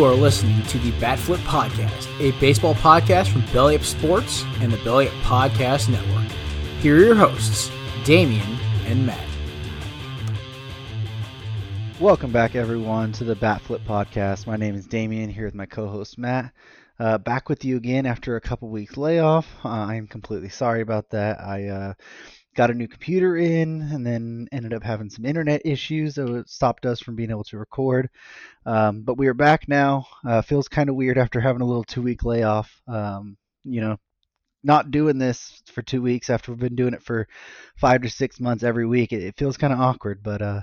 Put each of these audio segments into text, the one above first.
You are listening to the Bat Flip Podcast, a baseball podcast from Belly Up Sports and the Belly Up Podcast Network. Here are your hosts, Damian and Matt. Welcome back, everyone, to the Bat Flip Podcast. My name is Damian, here with my co-host Matt. Uh, back with you again after a couple weeks layoff. Uh, I am completely sorry about that. I uh, got a new computer in and then ended up having some internet issues that stopped us from being able to record. Um, but we are back now. Uh, feels kind of weird after having a little two week layoff. Um, you know, not doing this for two weeks after we've been doing it for five to six months every week. It, it feels kind of awkward, but uh,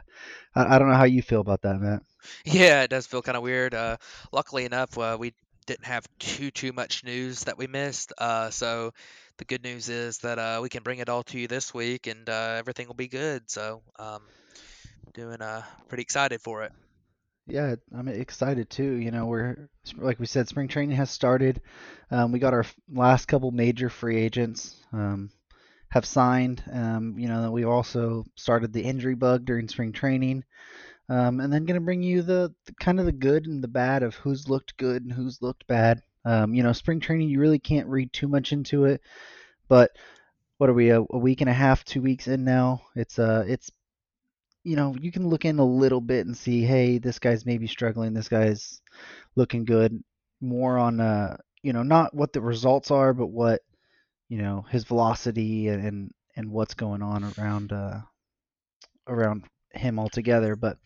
I, I, don't know how you feel about that, Matt. Yeah, it does feel kind of weird. Uh, luckily enough, uh, we didn't have too too much news that we missed. Uh, so the good news is that uh, we can bring it all to you this week, and uh, everything will be good. So, um, doing uh, pretty excited for it. Yeah, I'm excited too. You know, we're like we said, spring training has started. Um, we got our last couple major free agents um, have signed. Um, you know, we also started the injury bug during spring training, um, and then going to bring you the, the, kind of the good and the bad of who's looked good and who's looked bad. Um, you know, spring training you really can't read too much into it, but what are we a, a week and a half, two weeks in now? It's uh, it's you know, you can look in a little bit and see, hey, this guy's maybe struggling, this guy's looking good. More on, uh, you know, not what the results are, but what, you know, his velocity and and, and what's going on around uh, around him altogether. But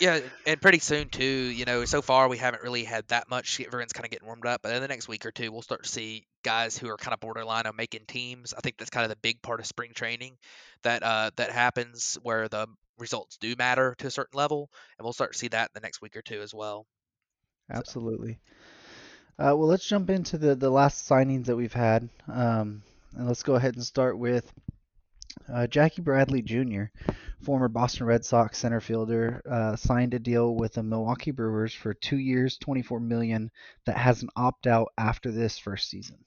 yeah, and pretty soon too. You know, so far we haven't really had that much. Everyone's kind of getting warmed up, but in the next week or two, we'll start to see guys who are kind of borderline on making teams. I think that's kind of the big part of spring training that uh, that happens where the results do matter to a certain level, and we'll start to see that in the next week or two as well. Absolutely. So. Uh, well, let's jump into the the last signings that we've had, um, and let's go ahead and start with uh, Jackie Bradley Jr., former Boston Red Sox center fielder, uh, signed a deal with the Milwaukee Brewers for two years, 24 million. That has an opt out after this first season.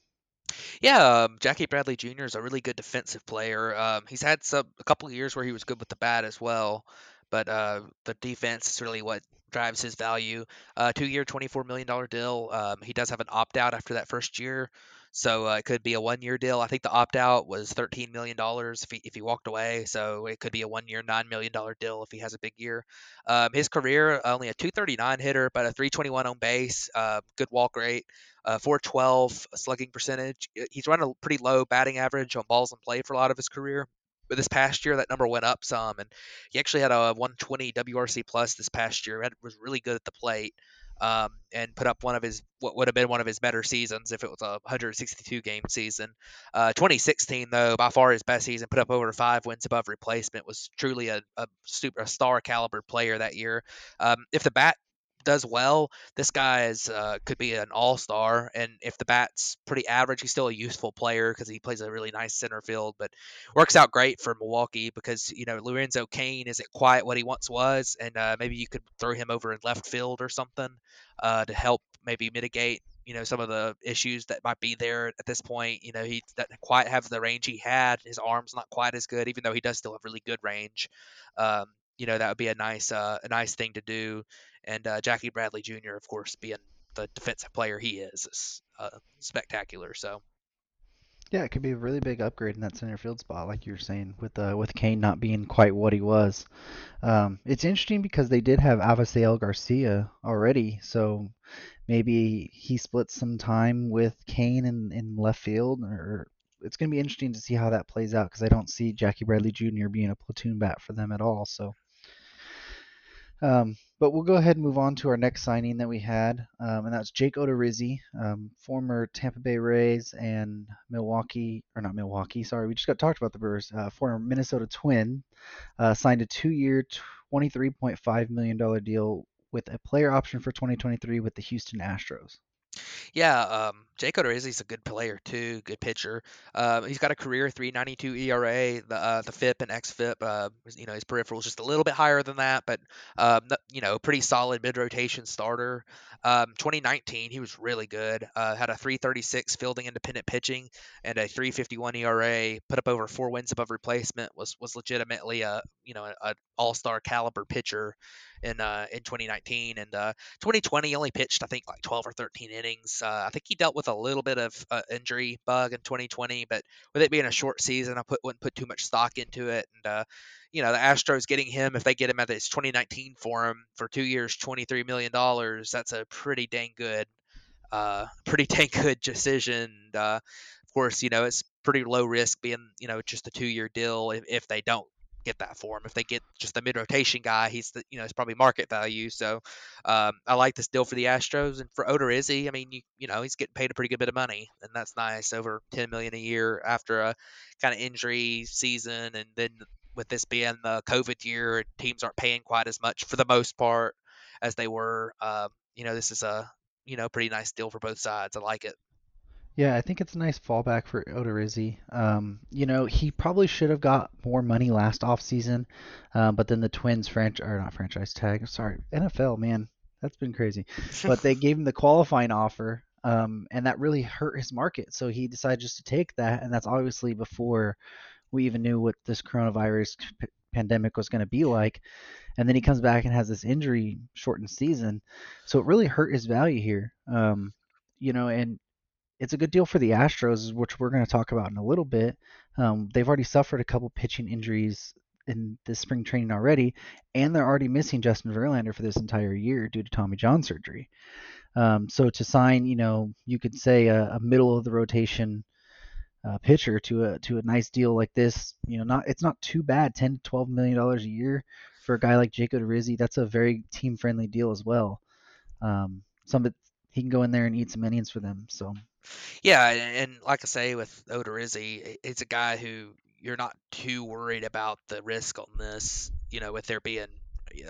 Yeah, um, Jackie Bradley Jr. is a really good defensive player. Um, he's had some a couple years where he was good with the bat as well, but uh, the defense is really what drives his value. Uh, two-year, twenty-four million dollar deal. Um, he does have an opt-out after that first year, so uh, it could be a one-year deal. I think the opt-out was thirteen million dollars if he if he walked away. So it could be a one-year, nine million dollar deal if he has a big year. Um, his career only a two thirty-nine hitter, but a three twenty-one on base, uh, good walk rate. Uh, 412 slugging percentage. He's run a pretty low batting average on balls in play for a lot of his career, but this past year that number went up some, and he actually had a 120 WRC plus this past year. Had, was really good at the plate, um, and put up one of his what would have been one of his better seasons if it was a 162 game season. Uh, 2016 though, by far his best season, put up over five wins above replacement. Was truly a, a super a star caliber player that year. Um, if the bat does well, this guy is uh, could be an all star. And if the bat's pretty average, he's still a useful player because he plays a really nice center field. But works out great for Milwaukee because you know Lorenzo Cain isn't quite what he once was, and uh, maybe you could throw him over in left field or something uh, to help maybe mitigate you know some of the issues that might be there at this point. You know he doesn't quite have the range he had. His arm's not quite as good, even though he does still have really good range. Um, you know that would be a nice uh, a nice thing to do and uh, Jackie Bradley Jr. of course being the defensive player he is, is uh, spectacular. So. Yeah, it could be a really big upgrade in that center field spot, like you were saying, with uh, with Cain not being quite what he was. Um, it's interesting because they did have Avisail Garcia already, so maybe he splits some time with Cain in, in left field, or it's going to be interesting to see how that plays out because I don't see Jackie Bradley Jr. being a platoon bat for them at all. So um, but we'll go ahead and move on to our next signing that we had, um, and that's Jake Odorizzi, um, former Tampa Bay Rays and Milwaukee, or not Milwaukee, sorry, we just got talked about the Brewers, uh, former Minnesota Twin, uh, signed a two-year, $23.5 million deal with a player option for 2023 with the Houston Astros. Yeah, um, Jake Odorizzi's a good player too, good pitcher. Uh, he's got a career 3.92 ERA. The uh, the FIP and xFIP, uh, you know, his peripheral is just a little bit higher than that, but um, you know, pretty solid mid rotation starter. Um, 2019, he was really good. Uh, had a 3.36 fielding independent pitching and a 3.51 ERA. Put up over four wins above replacement. Was was legitimately a you know an all star caliber pitcher in uh, in 2019 and uh, 2020 only pitched I think like 12 or 13 innings. Uh, I think he dealt with a little bit of uh, injury bug in 2020, but with it being a short season, I put wouldn't put too much stock into it. And uh, you know the Astros getting him if they get him at his 2019 form for two years, 23 million dollars. That's a pretty dang good, uh, pretty dang good decision. Of course, you know it's pretty low risk being you know just a two year deal if, if they don't get that for him. If they get just the mid rotation guy, he's the you know it's probably market value. So um, I like this deal for the Astros and for Odorizzi. I mean, you you know he's getting paid a pretty good bit of money, and that's nice, over ten million a year after a kind of injury season, and then with this being the COVID year, teams aren't paying quite as much for the most part as they were. Um, you know, this is a you know pretty nice deal for both sides. I like it. Yeah, I think it's a nice fallback for Odorizzi. Um, you know, he probably should have got more money last offseason, uh, but then the Twins franchise, or not franchise tag, sorry, NFL, man, that's been crazy. But they gave him the qualifying offer, um, and that really hurt his market. So he decided just to take that, and that's obviously before we even knew what this coronavirus p- pandemic was going to be like. And then he comes back and has this injury shortened season. So it really hurt his value here. Um, you know, and it's a good deal for the Astros, which we're going to talk about in a little bit. Um, they've already suffered a couple pitching injuries in this spring training already, and they're already missing Justin Verlander for this entire year due to Tommy John surgery. Um, so to sign, you know, you could say a, a middle of the rotation uh, pitcher to a to a nice deal like this, you know, not it's not too bad, ten to twelve million dollars a year for a guy like Jake Odorizzi. That's a very team friendly deal as well. Um, some he can go in there and eat some innings for them. So yeah, and, like I say with Odorizzi, it's a guy who you're not too worried about the risk on this. You know, with there being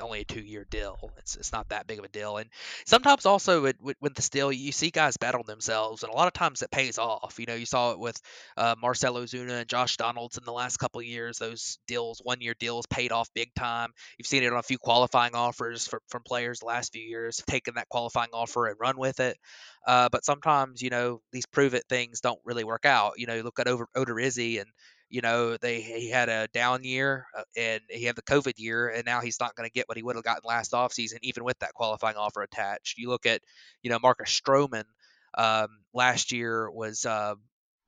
only a two year deal. It's it's not that big of a deal. And sometimes also with, with, the still, you see guys battle themselves, and a lot of times it pays off. You know, you saw it with uh, Marcell Ozuna and Josh Donaldson in the last couple years. Those deals, one year deals, paid off big time. You've seen it on a few qualifying offers for, from players the last few years, taking that qualifying offer and run with it. Uh, but sometimes, you know, these prove it things don't really work out. You know, you look at Over Odorizzi and you know they he had a down year uh, and he had the covid year and now he's not going to get what he would have gotten last offseason even with that qualifying offer attached. You look at you know marcus stroman um, last year was uh,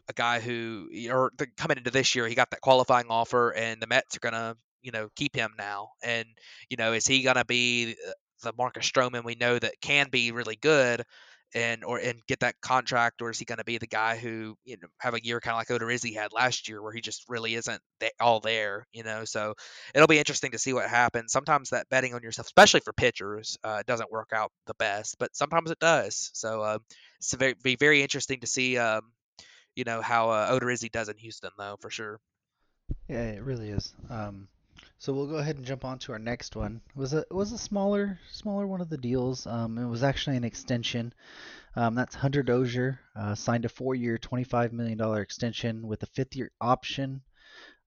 a guy who or coming into this year he got that qualifying offer and the mets are going to you know keep him now. And you know is he going to be uh, the marcus stroman we know that can be really good and or and get that contract, or is he going to be the guy who you know have a year kind of like Odorizzi had last year, where he just really isn't all there, you know? So it'll be interesting to see what happens. Sometimes that betting on yourself, especially for pitchers, uh, doesn't work out the best, but sometimes it does. So uh, it's very, be very interesting to see, um, you know, how uh, Odorizzi does in Houston, though, for sure. Yeah, it really is. Um, so we'll go ahead and jump on to our next one. It was a it was a smaller smaller one of the deals. Um, it was actually an extension. Um, that's Hunter Dozier uh, signed a four-year, $25 million extension with a fifth-year option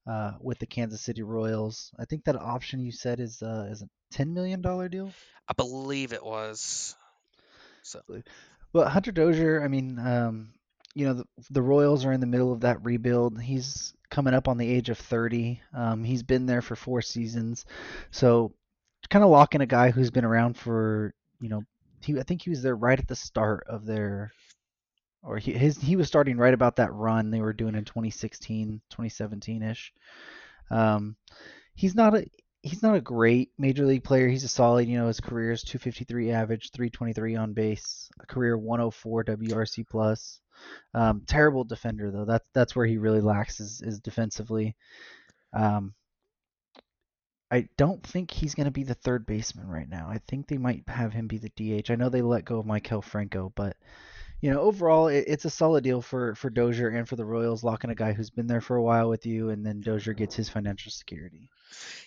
uh, with the Kansas City Royals. I think that option you said is uh, is a $10 million deal. I believe it was. So. Well, Hunter Dozier, I mean, um, you know, the, the Royals are in the middle of that rebuild. He's coming up on the age of 30. Um, he's been there for four seasons, so kind of locking a guy who's been around for you know he I think he was there right at the start of their or he his he was starting right about that run they were doing in 2016 2017 ish. Um, he's not a he's not a great major league player. He's a solid, you know, his career is 253 average, 323 on base, a career 104 WRC plus. Um, terrible defender though. That's that's where he really lacks is, is defensively. Um, I don't think he's going to be the third baseman right now. I think they might have him be the DH. I know they let go of Maikel Franco, but you know, overall, it, it's a solid deal for for Dozier and for the Royals, locking a guy who's been there for a while with you, and then Dozier gets his financial security.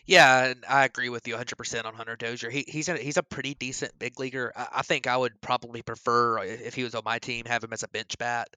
Yeah, I agree with you 100% on Hunter Dozier. He, he's a, he's a pretty decent big leaguer. I, I, think I would probably prefer if he was on my team have him as a bench bat.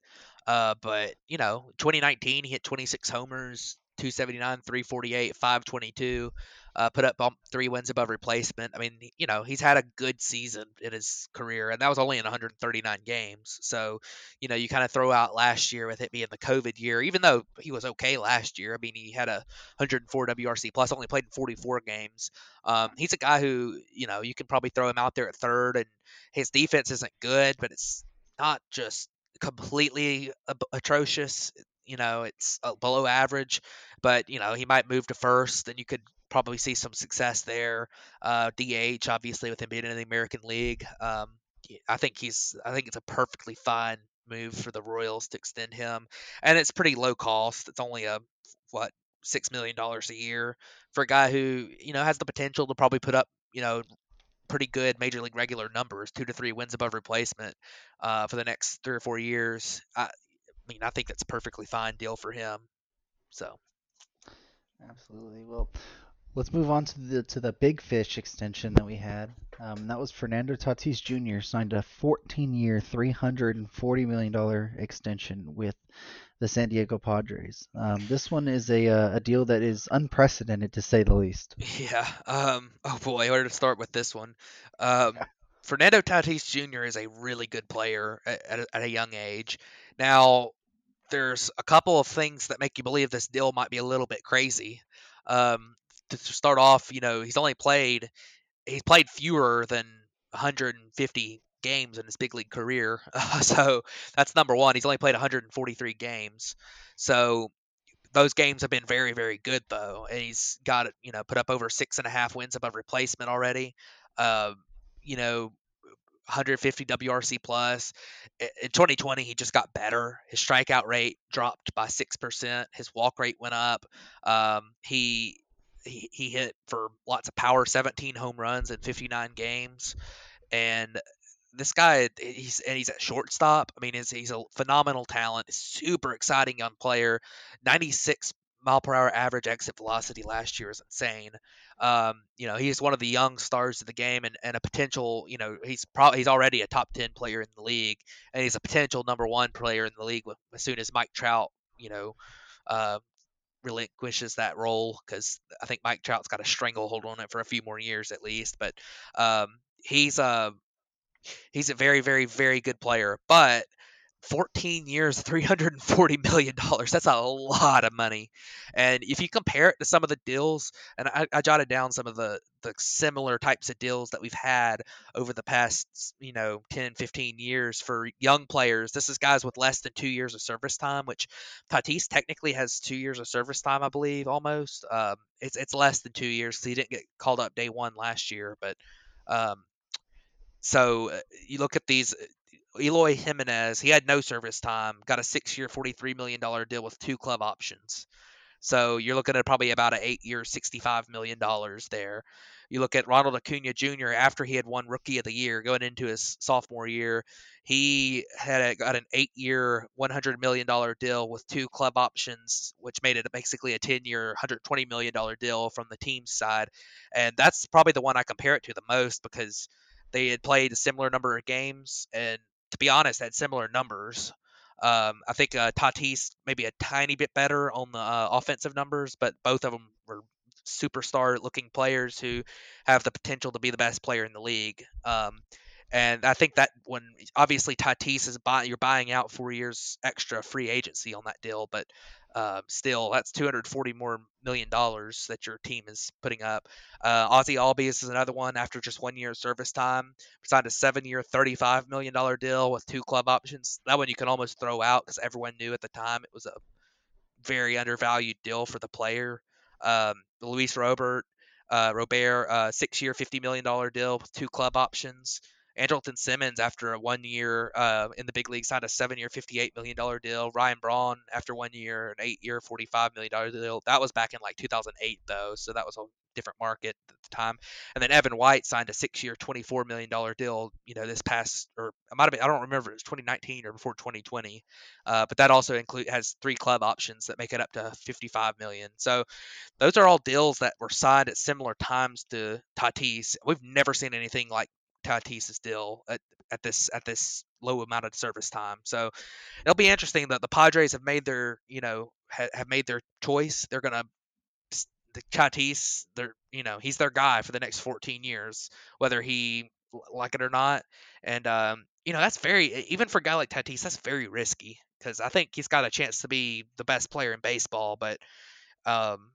Uh, but you know, 2019 he hit 26 homers, 279, 348, 522 uh, put up three wins above replacement. I mean, you know, he's had a good season in his career, and that was only in 139 games. So, you know, you kind of throw out last year with it being the COVID year, even though he was okay last year. I mean, he had a 104 WRC plus, only played in 44 games. Um, he's a guy who, you know, you can probably throw him out there at third, and his defense isn't good, but it's not just completely atrocious. You know, it's uh, below average, but you know he might move to first, and you could probably see some success there. Uh, DH, obviously, with him being in the American League, um, I think he's. I think it's a perfectly fine move for the Royals to extend him, and it's pretty low cost. It's only a what six million dollars a year for a guy who you know has the potential to probably put up you know pretty good major league regular numbers, two to three wins above replacement uh, for the next three or four years. I, I mean, I think that's a perfectly fine deal for him. So. Absolutely. Well, Let's move on to the to the big fish extension that we had. Um, that was Fernando Tatis Jr. signed a 14-year, 340 million dollar extension with the San Diego Padres. Um, this one is a uh, a deal that is unprecedented to say the least. Yeah. Um. Oh boy, where to start with this one? Um. Fernando Tatis Jr. is a really good player at, at, a, at a young age. Now, there's a couple of things that make you believe this deal might be a little bit crazy. Um, to start off, you know, he's only played he's played fewer than 150 games in his big league career. Uh, so that's number one. He's only played 143 games. So those games have been very, very good though, and he's got you know put up over six and a half wins above replacement already. Uh, you know, 150 WRC plus. In 2020, he just got better. His strikeout rate dropped by six percent. His walk rate went up. Um, he he, he hit for lots of power, 17 home runs in 59 games, and this guy he's and he's at shortstop. I mean, he's, he's a phenomenal talent, super exciting young player. 96 mile per hour average exit velocity last year is insane. Um, you know, he's one of the young stars of the game and, and a potential, you know, he's probably he's already a top 10 player in the league and he's a potential number one player in the league as soon as Mike Trout, you know, uh, relinquishes that role because I think Mike Trout's got a stranglehold on it for a few more years at least. But um, he's a uh, he's a very very very good player, but 14 years, 340 million dollars. That's a lot of money. And if you compare it to some of the deals, and I, I, jotted down some of the the similar types of deals that we've had over the past, you know, 10, 15 years for young players. This is guys with less than two years of service time, which Tatis technically has two years of service time, I believe, almost. Um, it's it's less than two years because he didn't get called up day one last year, but. Um, so uh, you look at these Eloy Jimenez, he had no service time, got a six year, $43 million deal with two club options. So you're looking at probably about an eight year, $65 million there. You look at Ronald Acuna Jr. after he had won Rookie of the Year going into his sophomore year, he had a, got an eight year, $100 million deal with two club options, which made it basically a 10 year, $120 million deal from the team's side. And that's probably the one I compare it to the most because they had played a similar number of games and to be honest, had similar numbers. Um, I think uh, Tatis maybe a tiny bit better on the uh, offensive numbers, but both of them were superstar looking players who have the potential to be the best player in the league. Um, and I think that when obviously Tatis is you're buying out four years extra free agency on that deal, but uh, still, that's 240 more million dollars that your team is putting up. Uh, Ozzie Albies is another one after just one year of service time. Signed a seven-year, 35 million dollar deal with two club options. That one you can almost throw out because everyone knew at the time it was a very undervalued deal for the player. Um, Luis Robert, uh, Robert, uh, six-year, 50 million dollar deal with two club options. Andrelton Simmons, after a one year uh, in the big league, signed a seven year, $58 million deal. Ryan Braun, after one year, an eight year, $45 million deal. That was back in like 2008, though, so that was a different market at the time. And then Evan White signed a six year, $24 million deal, you know, this past, or it might have been, I don't remember, it was 2019 or before 2020. Uh, but that also include has three club options that make it up to 55 million. So those are all deals that were signed at similar times to Tatis. We've never seen anything like Tatis deal at, at this at this low amount of service time. So it'll be interesting that the Padres have made their you know ha- have made their choice. They're gonna the Tatis, they're you know he's their guy for the next 14 years, whether he like it or not. And um, you know that's very even for a guy like Tatis, that's very risky because I think he's got a chance to be the best player in baseball, but um,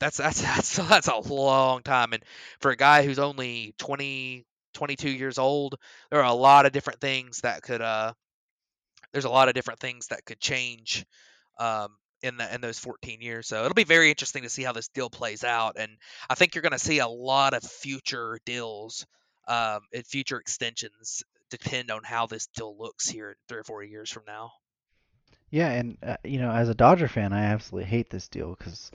that's that's that's that's a long time. And for a guy who's only 20, 22 years old, there are a lot of different things that could uh, there's a lot of different things that could change um, in the in those 14 years. So it'll be very interesting to see how this deal plays out, and I think you're going to see a lot of future deals um, and future extensions depend on how this deal looks here three or four years from now. Yeah, and uh, you know, as a Dodger fan, I absolutely hate this deal because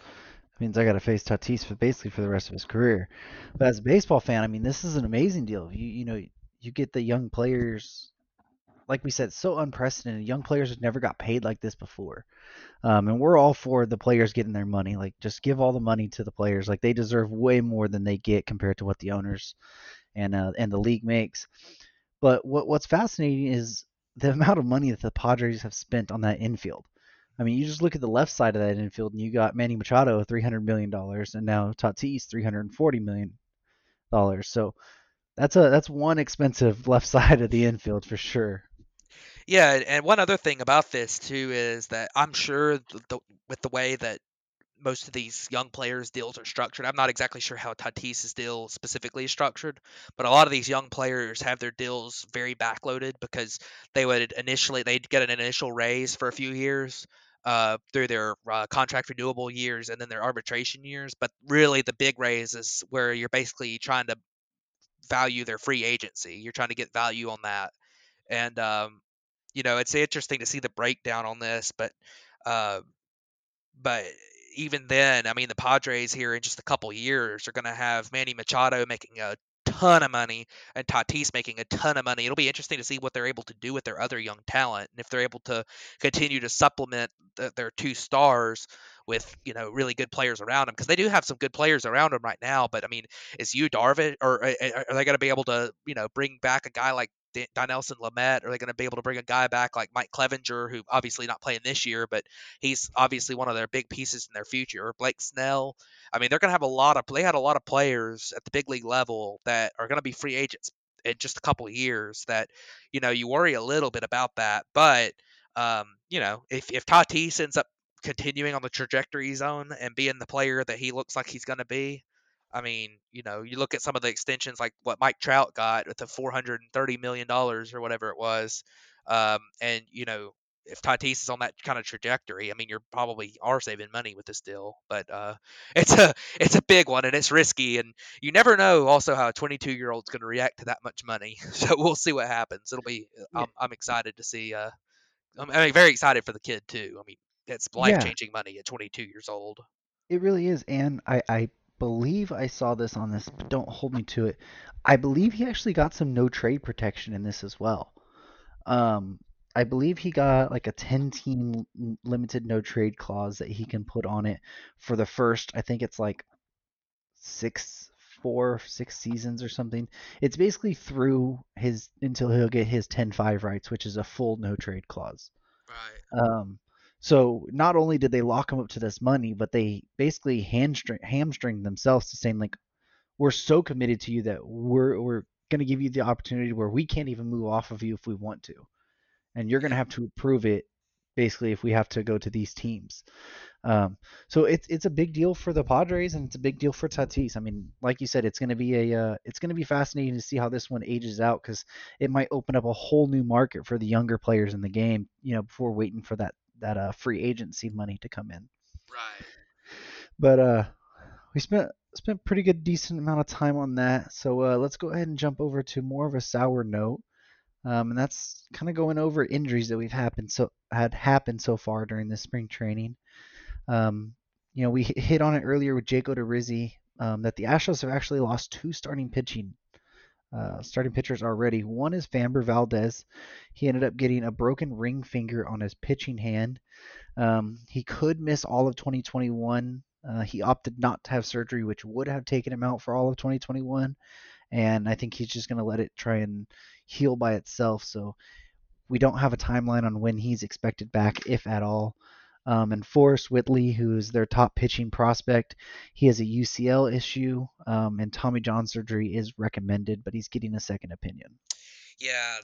means I got to face Tatis for basically for the rest of his career. But as a baseball fan, I mean, this is an amazing deal. You you know, you get the young players, like we said, so unprecedented. Young players have never got paid like this before. Um, and we're all for the players getting their money. Like, just give all the money to the players. Like, they deserve way more than they get compared to what the owners and uh, and the league makes. But what what's fascinating is the amount of money that the Padres have spent on that infield. I mean, you just look at the left side of that infield, and you got Manny Machado, three hundred million dollars, and now Tatis, three hundred forty million dollars. So that's a that's one expensive left side of the infield for sure. Yeah, and one other thing about this too is that I'm sure the, with the way that most of these young players' deals are structured. I'm not exactly sure how Tatis's deal specifically is structured, but a lot of these young players have their deals very backloaded because they would initially they'd get an initial raise for a few years uh, through their uh, contract renewable years and then their arbitration years. But really, the big raise is where you're basically trying to value their free agency. You're trying to get value on that, and um, you know, it's interesting to see the breakdown on this, but uh, but even then, I mean, the Padres here in just a couple years are going to have Manny Machado making a ton of money and Tatis making a ton of money. It'll be interesting to see what they're able to do with their other young talent and if they're able to continue to supplement the, their two stars with you know really good players around them because they do have some good players around them right now. But I mean, is Yu Darvish or eh, eh, are they going to be able to you know bring back a guy like Dinelson Lamet? Are they going to be able to bring a guy back like Mike Clevinger, who obviously not playing this year, but he's obviously one of their big pieces in their future? Or Blake Snell. I mean, they're going to have a lot of. They had a lot of players at the big league level that are going to be free agents in just a couple of years. That you know you worry a little bit about that, but um, you know if if Tatis ends up continuing on the trajectory he's on and being the player that he looks like he's going to be, I mean, you know, you look at some of the extensions like what Mike Trout got with the 430 million dollars or whatever it was, um, and you know, if Tatis is on that kind of trajectory, I mean, you're probably are saving money with this deal. But uh, it's a it's a big one and it's risky, and you never know also how a 22 year old's going to react to that much money. So we'll see what happens. It'll be. I'm, I'm excited to see. Uh, I'm, I'm very excited for the kid too. I mean, it's life changing yeah. money at 22 years old. It really is, and I, I believe I saw this on this, but don't hold me to it. I believe he actually got some no trade protection in this as well. Um, I believe he got like a 10 team limited no trade clause that he can put on it for the first, I think it's like six, four, six seasons or something. It's basically through his until he'll get his 10 5 rights, which is a full no trade clause. Right. Um, so not only did they lock him up to this money, but they basically hamstring hamstring themselves to saying like, we're so committed to you that we're we're going to give you the opportunity where we can't even move off of you if we want to, and you're going to have to approve it basically if we have to go to these teams. Um, so it's it's a big deal for the Padres and it's a big deal for Tatis. I mean, like you said, it's going to be a uh, it's going to be fascinating to see how this one ages out because it might open up a whole new market for the younger players in the game. You know, before waiting for that that uh, free agency money to come in. Right. But uh, we spent spent pretty good decent amount of time on that. So uh, let's go ahead and jump over to more of a sour note. Um, and that's kind of going over injuries that we've happened so had happened so far during this spring training. Um, you know, we hit on it earlier with Jake Odorizzi um, that the Astros have actually lost two starting pitching uh, starting pitchers already. One is Framber Valdez. He ended up getting a broken ring finger on his pitching hand. Um, he could miss all of 2021. Uh, he opted not to have surgery, which would have taken him out for all of 2021. And I think he's just going to let it try and heal by itself. So we don't have a timeline on when he's expected back, if at all. Um, and Forrest Whitley, who is their top pitching prospect, he has a UCL issue, um, and Tommy John surgery is recommended, but he's getting a second opinion. Yeah,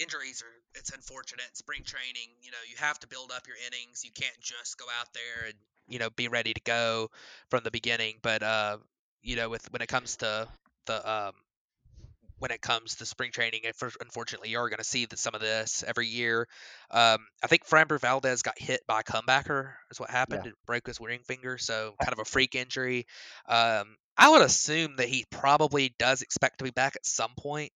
injuries are it's unfortunate. Spring training, you know, you have to build up your innings. You can't just go out there and you know be ready to go from the beginning. But uh, you know, with when it comes to the um, when it comes to spring training. Unfortunately, you are going to see that some of this every year. Um, I think Framber Valdez got hit by a comebacker, is what happened. Yeah. It broke his ring finger, so kind of a freak injury. Um, I would assume that he probably does expect to be back at some point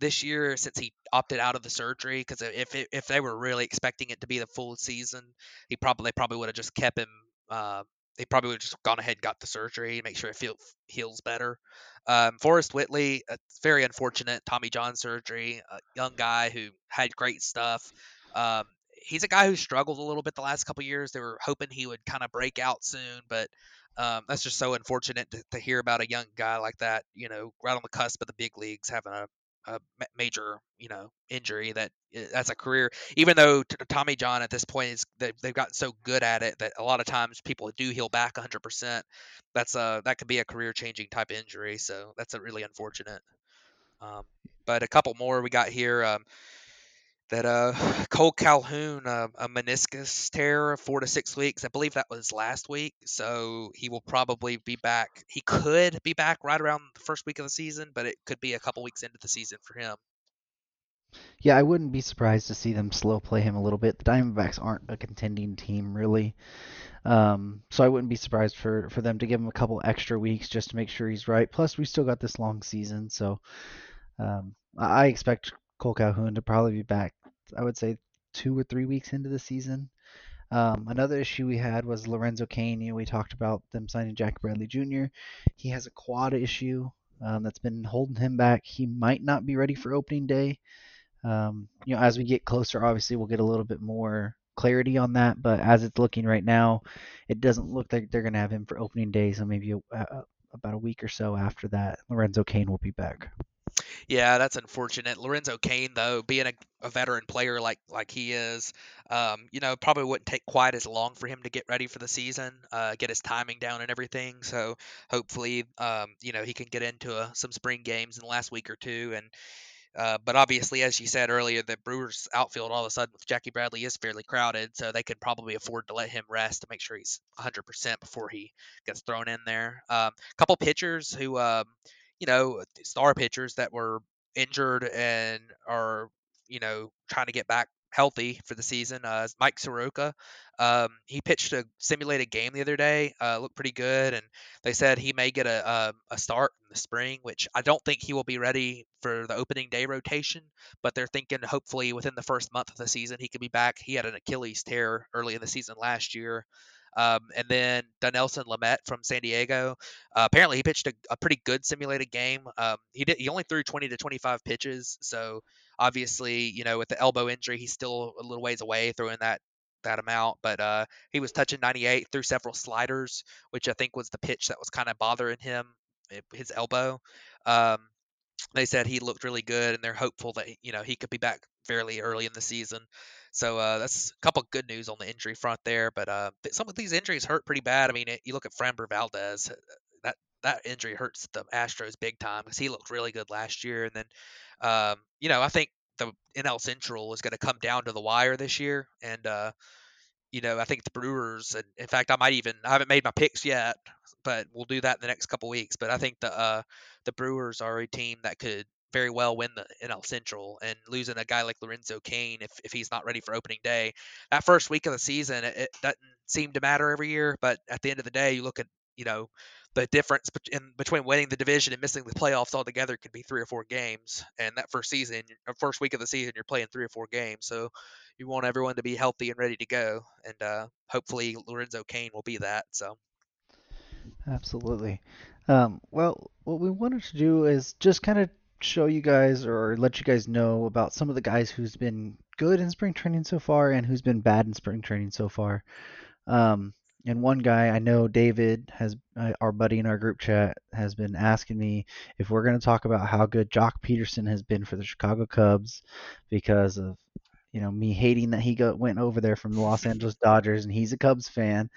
this year since he opted out of the surgery. Because if it, if they were really expecting it to be the full season, he probably probably would have just kept him uh, they probably would just gone ahead and got the surgery, make sure it feel, heals better. Um, Forrest Whitley, it's very unfortunate Tommy John surgery. A young guy who had great stuff. Um, he's a guy who struggled a little bit the last couple years. They were hoping he would kind of break out soon, but um, that's just so unfortunate to, to, hear about a young guy like that. You know, right on the cusp of the big leagues, having a a major you know injury that eh, that's a career even though tommy john at this point is they've, they've gotten so good at it that a lot of times people do heal back 100% that's a that could be a career changing type injury so that's a really unfortunate. Um, but a couple more we got here um, that uh, Cole Calhoun, uh, a meniscus tear four to six weeks. I believe that was last week. So he will probably be back. He could be back right around the first week of the season, but it could be a couple weeks into the season for him. Yeah, I wouldn't be surprised to see them slow play him a little bit. The Diamondbacks aren't a contending team, really. Um, so I wouldn't be surprised for, for them to give him a couple extra weeks just to make sure he's right. Plus, we still got this long season. So um, I expect Cole Calhoun to probably be back, I would say, two or three weeks into the season. Um, another issue we had was Lorenzo Cain. You know, we talked about them signing Jack Bradley Jr. He has a quad issue um, that's been holding him back. He might not be ready for opening day. Um, you know, as we get closer, obviously we'll get a little bit more clarity on that. But as it's looking right now, it doesn't look like they're going to have him for opening day. So maybe a, a, about a week or so after that, Lorenzo Cain will be back. Yeah, that's unfortunate. Lorenzo Cain, though, being a, a veteran player like like he is, um, you know, probably wouldn't take quite as long for him to get ready for the season, uh, get his timing down and everything. So hopefully, um, you know, he can get into a, some spring games in the last week or two. And uh, but obviously, as you said earlier, the Brewers outfield all of a sudden with Jackie Bradley is fairly crowded, so they could probably afford to let him rest to make sure he's 100% before he gets thrown in there. A um, couple pitchers who. Um, you know, star pitchers that were injured and are, you know, trying to get back healthy for the season. Uh, Mike Soroka, um, he pitched a simulated game the other day, uh, looked pretty good, and they said he may get a, a, um, a start in the spring, which I don't think he will be ready for the opening day rotation, but they're thinking hopefully within the first month of the season he could be back. He had an Achilles tear early in the season last year. Um, and then Dinelson Lamet from San Diego. Uh, apparently, he pitched a, a, pretty good simulated game. Um, he did. He only threw 20 to 25 pitches. So obviously, you know, with the elbow injury, he's still a little ways away throwing that that amount. But uh, he was touching 98 through several sliders, which I think was the pitch that was kind of bothering him, eh, his elbow. Um, they said he looked really good, and they're hopeful that you know he could be back fairly early in the season. So uh, that's a couple good news on the injury front there. But uh, some of these injuries hurt pretty bad. I mean, it, you look at Framber Valdez. Uh, that that injury hurts the Astros big time because he looked really good last year. And then, um, you know, I think the NL Central is going to come down to the wire this year. And uh, you know, I think the Brewers, and in fact, I might even I haven't made my picks yet, but we'll do that in the next couple weeks. But I think the uh, the Brewers are a team that could very well win the NL Central and losing a guy like Lorenzo Cain if, if he's not ready for opening day. That first week of the season, it, it doesn't seem to matter every year, but at the end of the day, you look at, you know, the difference in between winning the division and missing the playoffs altogether could be three or four games. And that first season, or first week of the season, you're playing three or four games. So you want everyone to be healthy and ready to go. And uh, hopefully Lorenzo Cain will be that. So. Absolutely. Um, well, what we wanted to do is just kind of show you guys or let you guys know about some of the guys who's been good in spring training so far and who's been bad in spring training so far. Um, and one guy I know, David, has uh, our buddy in our group chat has been asking me if we're going to talk about how good Joc Pederson has been for the Chicago Cubs because of you know me hating that he go, went over there from the Los Angeles Dodgers, and he's a Cubs fan.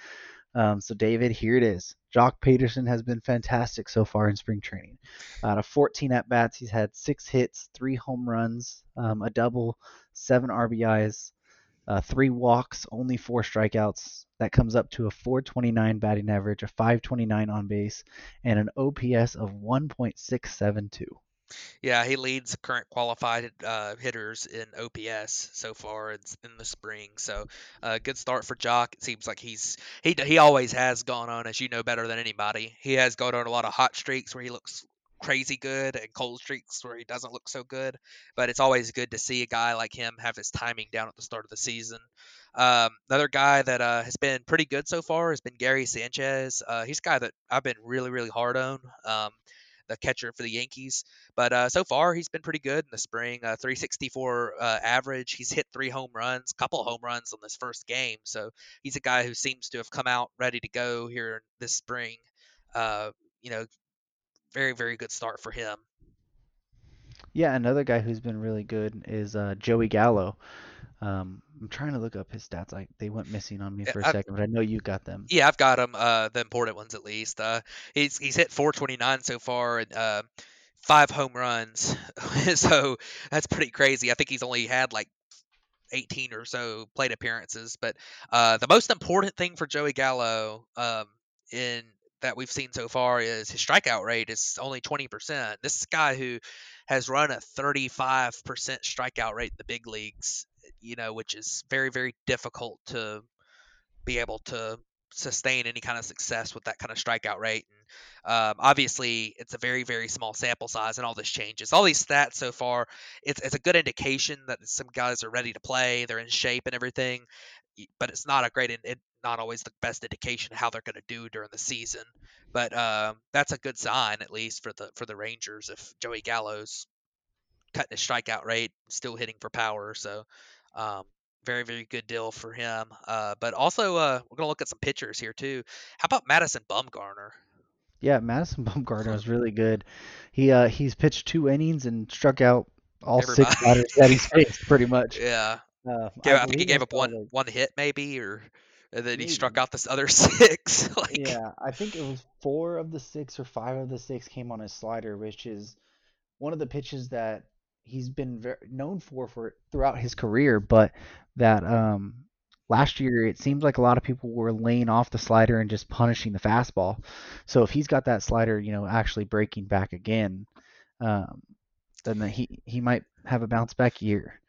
Um, so David, here it is. Joc Pederson has been fantastic so far in spring training. Out of 14 at bats, he's had six hits, three home runs, um, a double, seven RBIs, uh, three walks, only four strikeouts. That comes up to a 429 batting average, a 529 on base, and an OPS of 1.672. Yeah, he leads current qualified uh, hitters in OPS so far in, the spring. So, uh, good start for Joc. It seems like he's he he always has gone on, as you know better than anybody. He has gone on a lot of hot streaks where he looks crazy good and cold streaks where he doesn't look so good. But it's always good to see a guy like him have his timing down at the start of the season. Um, another guy that uh, has been pretty good so far has been Gary Sanchez. Uh, he's a guy that I've been really, really hard on. Um, the catcher for the Yankees. But uh, so far, he's been pretty good in the spring. Uh, 364 uh, average. He's hit three home runs, couple home runs on this first game. So he's a guy who seems to have come out ready to go here this spring. Uh, you know, very very good start for him. Yeah, another guy who's been really good is uh, Joey Gallo. Um, I'm trying to look up his stats. I they went missing on me for a I've, second, but I know you got them. Yeah, I've got them. Uh, the important ones at least. Uh, he's he's hit 429 so far and uh, five home runs. so that's pretty crazy. I think he's only had like 18 or so plate appearances. But uh, the most important thing for Joey Gallo um, in that we've seen so far is his strikeout rate is only 20%. This guy who has run a 35% strikeout rate in the big leagues, you know, which is very, very difficult to be able to sustain any kind of success with that kind of strikeout rate. And um, obviously, it's a very, very small sample size, and all this changes. All these stats so far, it's, it's a good indication that some guys are ready to play, they're in shape and everything but it's not a great, it, not always the best indication how they're going to do during the season. But uh, that's a good sign, at least for the for the Rangers, if Joey Gallo's cutting his strikeout rate, still hitting for power. So um, very very good deal for him. Uh, but also uh, we're going to look at some pitchers here too. How about Madison Bumgarner? Yeah, Madison Bumgarner is really good. He uh, he's pitched two innings and struck out all Everybody. six batters that he's faced, pretty much. Yeah, uh, I, I think he gave up one like, one hit maybe, or and then maybe. he struck out this other six. like, yeah, I think it was four of the six or five of the six came on his slider, which is one of the pitches that he's been very, known for for throughout his career. But that um, last year it seemed like a lot of people were laying off the slider and just punishing the fastball. So if he's got that slider, you know, actually breaking back again, um, then he he might have a bounce back year.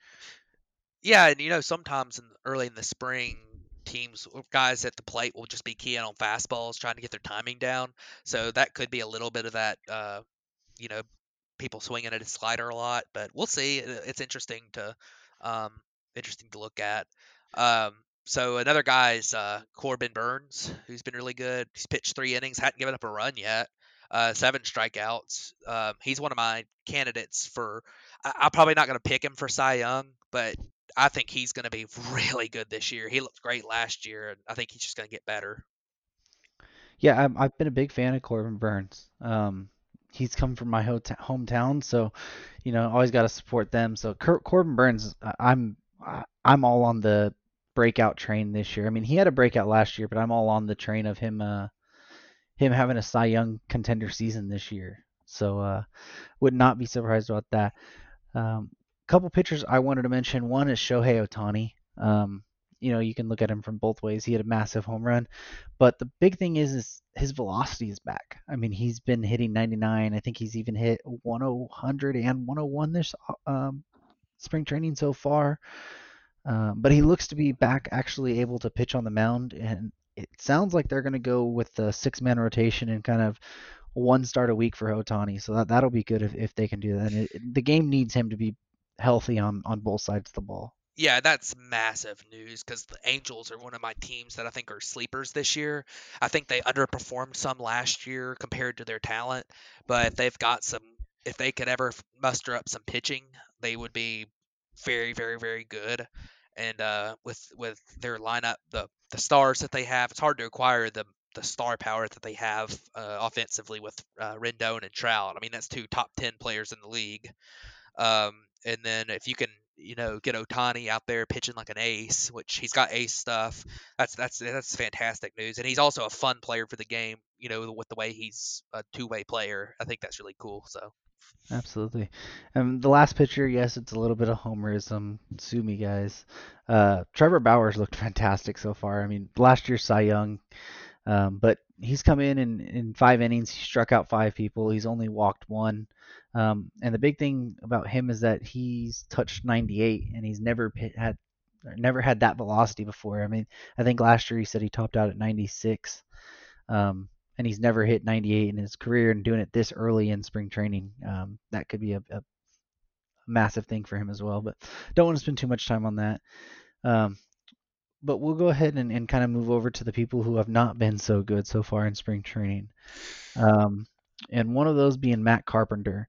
Yeah, and you know sometimes in, early in the spring, teams guys at the plate will just be keying on fastballs, trying to get their timing down. So that could be a little bit of that. Uh, you know, people swinging at a slider a lot, but we'll see. It's interesting to um, interesting to look at. Um, so another guy is uh, Corbin Burnes, who's been really good. He's pitched three innings, hadn't given up a run yet, uh, seven strikeouts. Um, he's one of my candidates for. I, I'm probably not going to pick him for Cy Young, but I think he's going to be really good this year. He looked great last year, and I think he's just going to get better. Yeah, i have been a big fan of Corbin Burnes. Um, he's come from my hometown, so you know, always got to support them. So Corbin Burnes, I'm I'm all on the breakout train this year. I mean, he had a breakout last year, but I'm all on the train of him uh, him having a Cy Young contender season this year. So uh, would not be surprised about that. Um, couple pitchers I wanted to mention. One is Shohei Ohtani. Um, you know, you can look at him from both ways. He had a massive home run, but the big thing is, is his velocity is back. I mean, he's been hitting 99. I think he's even hit 100 and 101 this um, spring training so far. Um, but he looks to be back, actually able to pitch on the mound, and it sounds like they're going to go with the six-man rotation and kind of one start a week for Ohtani. So that Yeah, that's massive news because the Angels are one of my teams that I think are sleepers this year. I think they underperformed some last year compared to their talent, but if they've got some. If they could ever muster up some pitching, they would be very, very, very good. And uh, with with their lineup, the the stars that they have, it's hard to acquire the the star power that they have uh, offensively with uh, Rendon and Trout. I mean, that's two top ten players in the league. Um, and then if you can you know, get Ohtani out there pitching like an ace, which he's got ace stuff. That's that's that's fantastic news, and he's also a fun player for the game. You know, with the way he's a two-way player, I think that's really cool. So. Absolutely. And the last pitcher, yes, it's a little bit of homerism. Sue me, guys. Uh, Trevor Bauer's looked fantastic so far. I mean, last year Cy Young, um, but he's come in, and in five innings. He struck out five people. He's only walked one. Um, and the big thing about him is that he's touched 98, and he's never had never had that velocity before. I mean, I think last year he said he topped out at 96. Um, and he's never hit 98 in his career and doing it this early in spring training um, that could be a, a, massive thing for him as well but don't want to spend too much time on that um, but we'll go ahead and, and kind of move over to the people who have not been so good so far in spring training. Um, and one of those being matt carpenter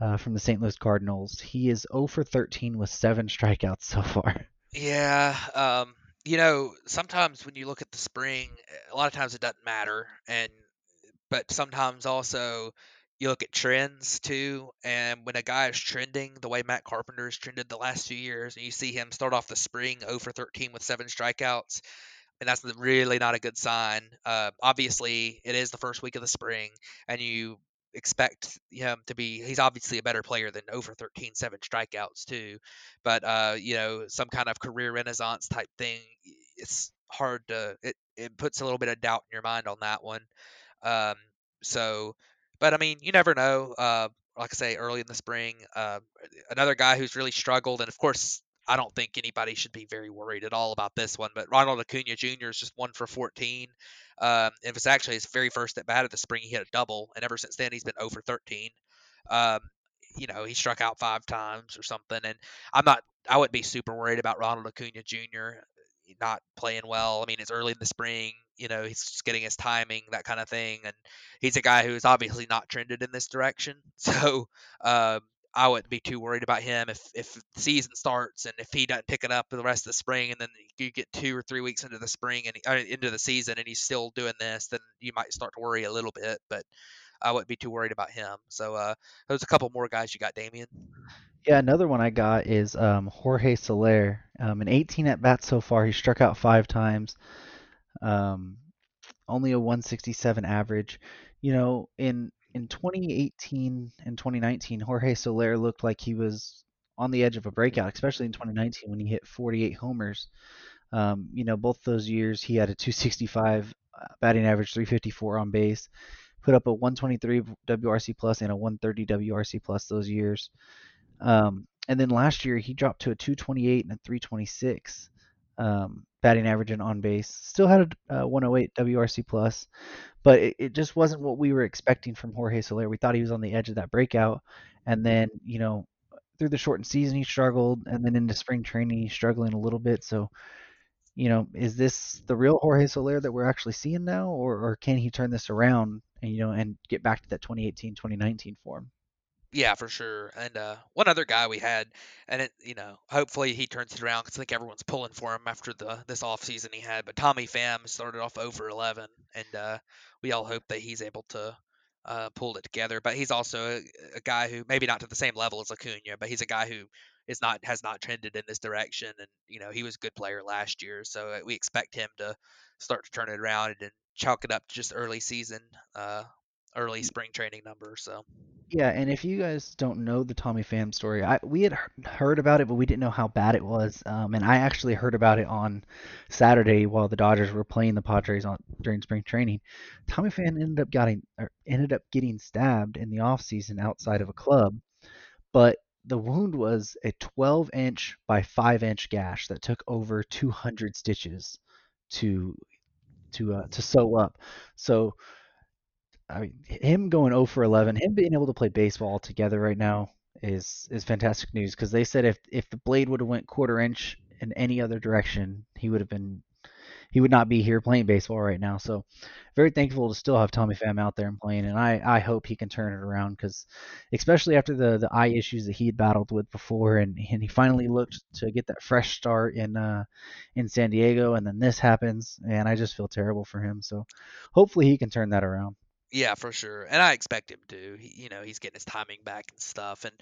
uh, from the st louis cardinals. He is 0 for 13 with seven strikeouts so far. Yeah um, you know, sometimes when you look at the spring, a lot of times it doesn't matter, and but sometimes also you look at trends too. And when a guy is trending the way Matt Carpenter has trended the last few years, and you see him start off the spring 0 for 13 with seven strikeouts, and that's really not a good sign. Uh, obviously, it is the first week of the spring, and you expect him to be he's obviously a better player than over 13 7 strikeouts too but uh you know some kind of career renaissance type thing it's hard to it, it puts a little bit of doubt in your mind on that one um so but i mean you never know uh like i say early in the spring uh, another guy who's really struggled and of course I don't think anybody should be very worried at all about this one. But Ronald Acuna Jr. is just one for 14. Um, it was actually his very first at bat of the spring. He hit a double, and ever since then he's been 0 for 13. Um, you know, he struck out five times or something. And I'm not, I wouldn't be super worried about Ronald Acuna Jr. not playing well. I mean, it's early in the spring. You know, he's just getting his timing, that kind of thing. And he's a guy who's obviously not trended in this direction. So, um, I wouldn't be too worried about him if if the season starts and if he doesn't pick it up the rest of the spring and then you get two or three weeks into the spring and uh, into the season and he's still doing this, then you might start to worry a little bit. But I wouldn't be too worried about him. So uh, there's a couple more guys you got, Damien. Yeah, another one I got is um, Jorge Soler. Um, in 18 at bats so far, he struck out five times. Um, only a 167 average. You know, in in 2018 and 2019, Jorge Soler looked like he was on the edge of a breakout, especially in 2019 when he hit 48 homers. Um, you know, both those years he had a 265 uh, batting average, 354 on base, put up a 123 WRC plus and a 130 WRC plus those years. Um, and then last year he dropped to a 228 and a 326 um, batting average and on base. Still had a uh, 108 WRC plus, but it, it, just wasn't what we were expecting from Jorge Soler. We thought he was on the edge of that breakout, and then you know through the shortened season he struggled, and then into spring training he's struggling a little bit. So you know, is this the real Jorge Soler that we're actually seeing now, or, or can he turn this around and you know and get back to that 2018 2019 form? Yeah, for sure. And uh, one other guy we had, and it, you know, hopefully he turns it around because I think everyone's pulling for him after the this off season he had. But Tommy Pham started off over 11, and uh, we all hope that he's able to uh, pull it together. But he's also a, a, guy who maybe not to the same level as Acuna, but he's a guy who is not has not trended in this direction. And you know, he was a good player last year, so uh, we expect him to start to turn it around and chalk it up to just early season uh, early spring training number. So yeah, and if you guys don't know the Tommy Pham story, I we had heard about it, but we didn't know how bad it was. Um, and I actually heard about it on Saturday while the Dodgers were playing the Padres on during spring training. Tommy Pham ended up getting ended up getting stabbed in the off season outside of a club, but the wound was a 12 inch by 5 inch gash that took over 200 stitches to to uh, to sew up. So I mean, him going 0 for 11, him being able to play baseball together right now is is fantastic news because they said if if the blade would have went quarter inch in any other direction, he would have been he would not be here playing baseball right now. So very thankful to still have Tommy Pham out there and playing, and I I hope he can turn it around because especially after the the eye issues that he had battled with before, and and he finally looked to get that fresh start in uh in San Diego, and then this happens, and I just feel terrible for him. So hopefully he can turn that around. Yeah, for sure, and I expect him to. He, you know, he's getting his timing back and stuff, and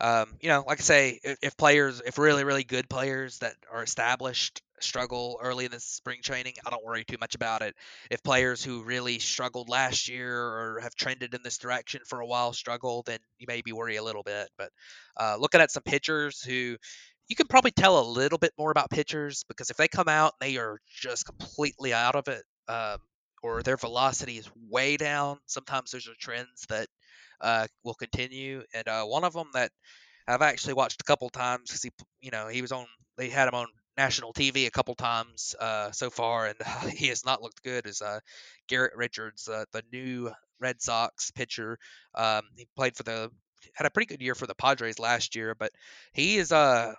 um, you know, like I say, if, if players, if really, really good players that are established struggle early in the spring training, I don't worry too much about it. If players who really struggled last year or have trended in this direction for a while struggle, then you maybe worry a little bit. But uh, looking at some pitchers who you can probably tell a little bit more about pitchers because if they come out and they are just completely out of it, um, or their velocity is way down. Sometimes there's are trends that uh, will continue, and uh, one of them that I've actually watched a couple times because he, you know, he was on. They had him on national TV a couple times uh, so far, and he has not looked good. Is uh, Garrett Richards, uh, the new Red Sox pitcher? Um, he played for the had a pretty good year for the Padres last year, but he is uh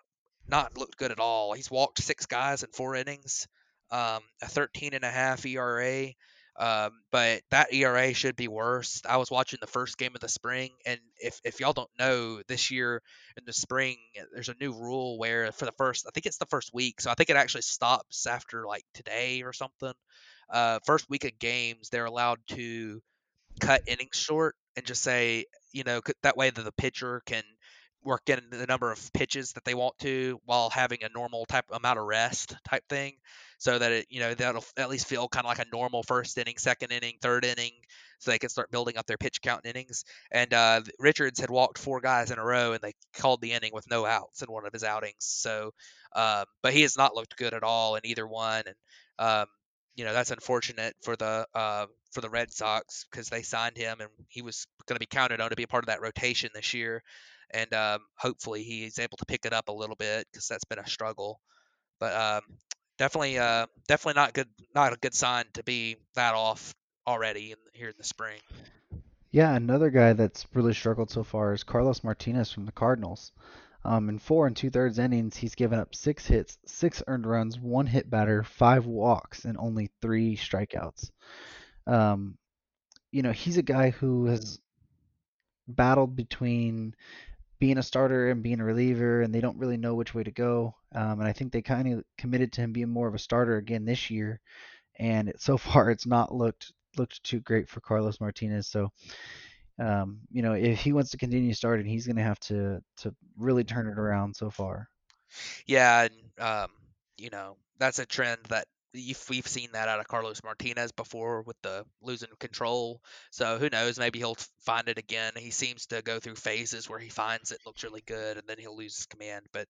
not looked good at all. He's walked six guys in four innings, um, a 13 and a half ERA. Um, but that ERA should be worse. I was watching the first game of the spring, and if, if y'all don't know, this year in the spring, there's a new rule where for the first, I think it's the first week, so I think it actually stops after like today or something. Uh, first week of games, they're allowed to cut innings short and just say, you know, that way that the pitcher can work in the number of pitches that they want to while having a normal type amount of rest type thing so that it you know that'll at least feel kind of like a normal first inning second inning third inning so they can start building up their pitch count innings. And uh, richards had walked four guys in a row and they called the inning with no outs in one of his outings. So um, but he has not looked good at all in either one. And um, you know that's unfortunate for the uh, for the Red Sox because they signed him and he was going to be counted on to be a part of that rotation this year and um, hopefully he's able to pick it up a little bit because that's been a struggle. But um, definitely, uh, definitely not good, not a good sign to be that off already in, here in the spring. Yeah, another guy that's really struggled so far is Carlos Martinez from the Cardinals. Um, in four and two thirds innings, he's given up six hits, six earned runs, one hit batter, five walks, and only three strikeouts. Um, you know, he's a guy who has battled between being a starter and being a reliever, and they don't really know which way to go. Um, and I think they kind of committed to him being more of a starter again this year. And it, so far, it's not looked looked too great for Carlos Martinez. So, um, you know, if he wants to continue starting, he's going to have to to really turn it around. So far. Yeah, and um, you know that's a trend that we've seen that out of Carlos Martinez before with the losing control. So who knows? Maybe he'll find it again. He seems to go through phases where he finds it looks really good, and then he'll lose his command. But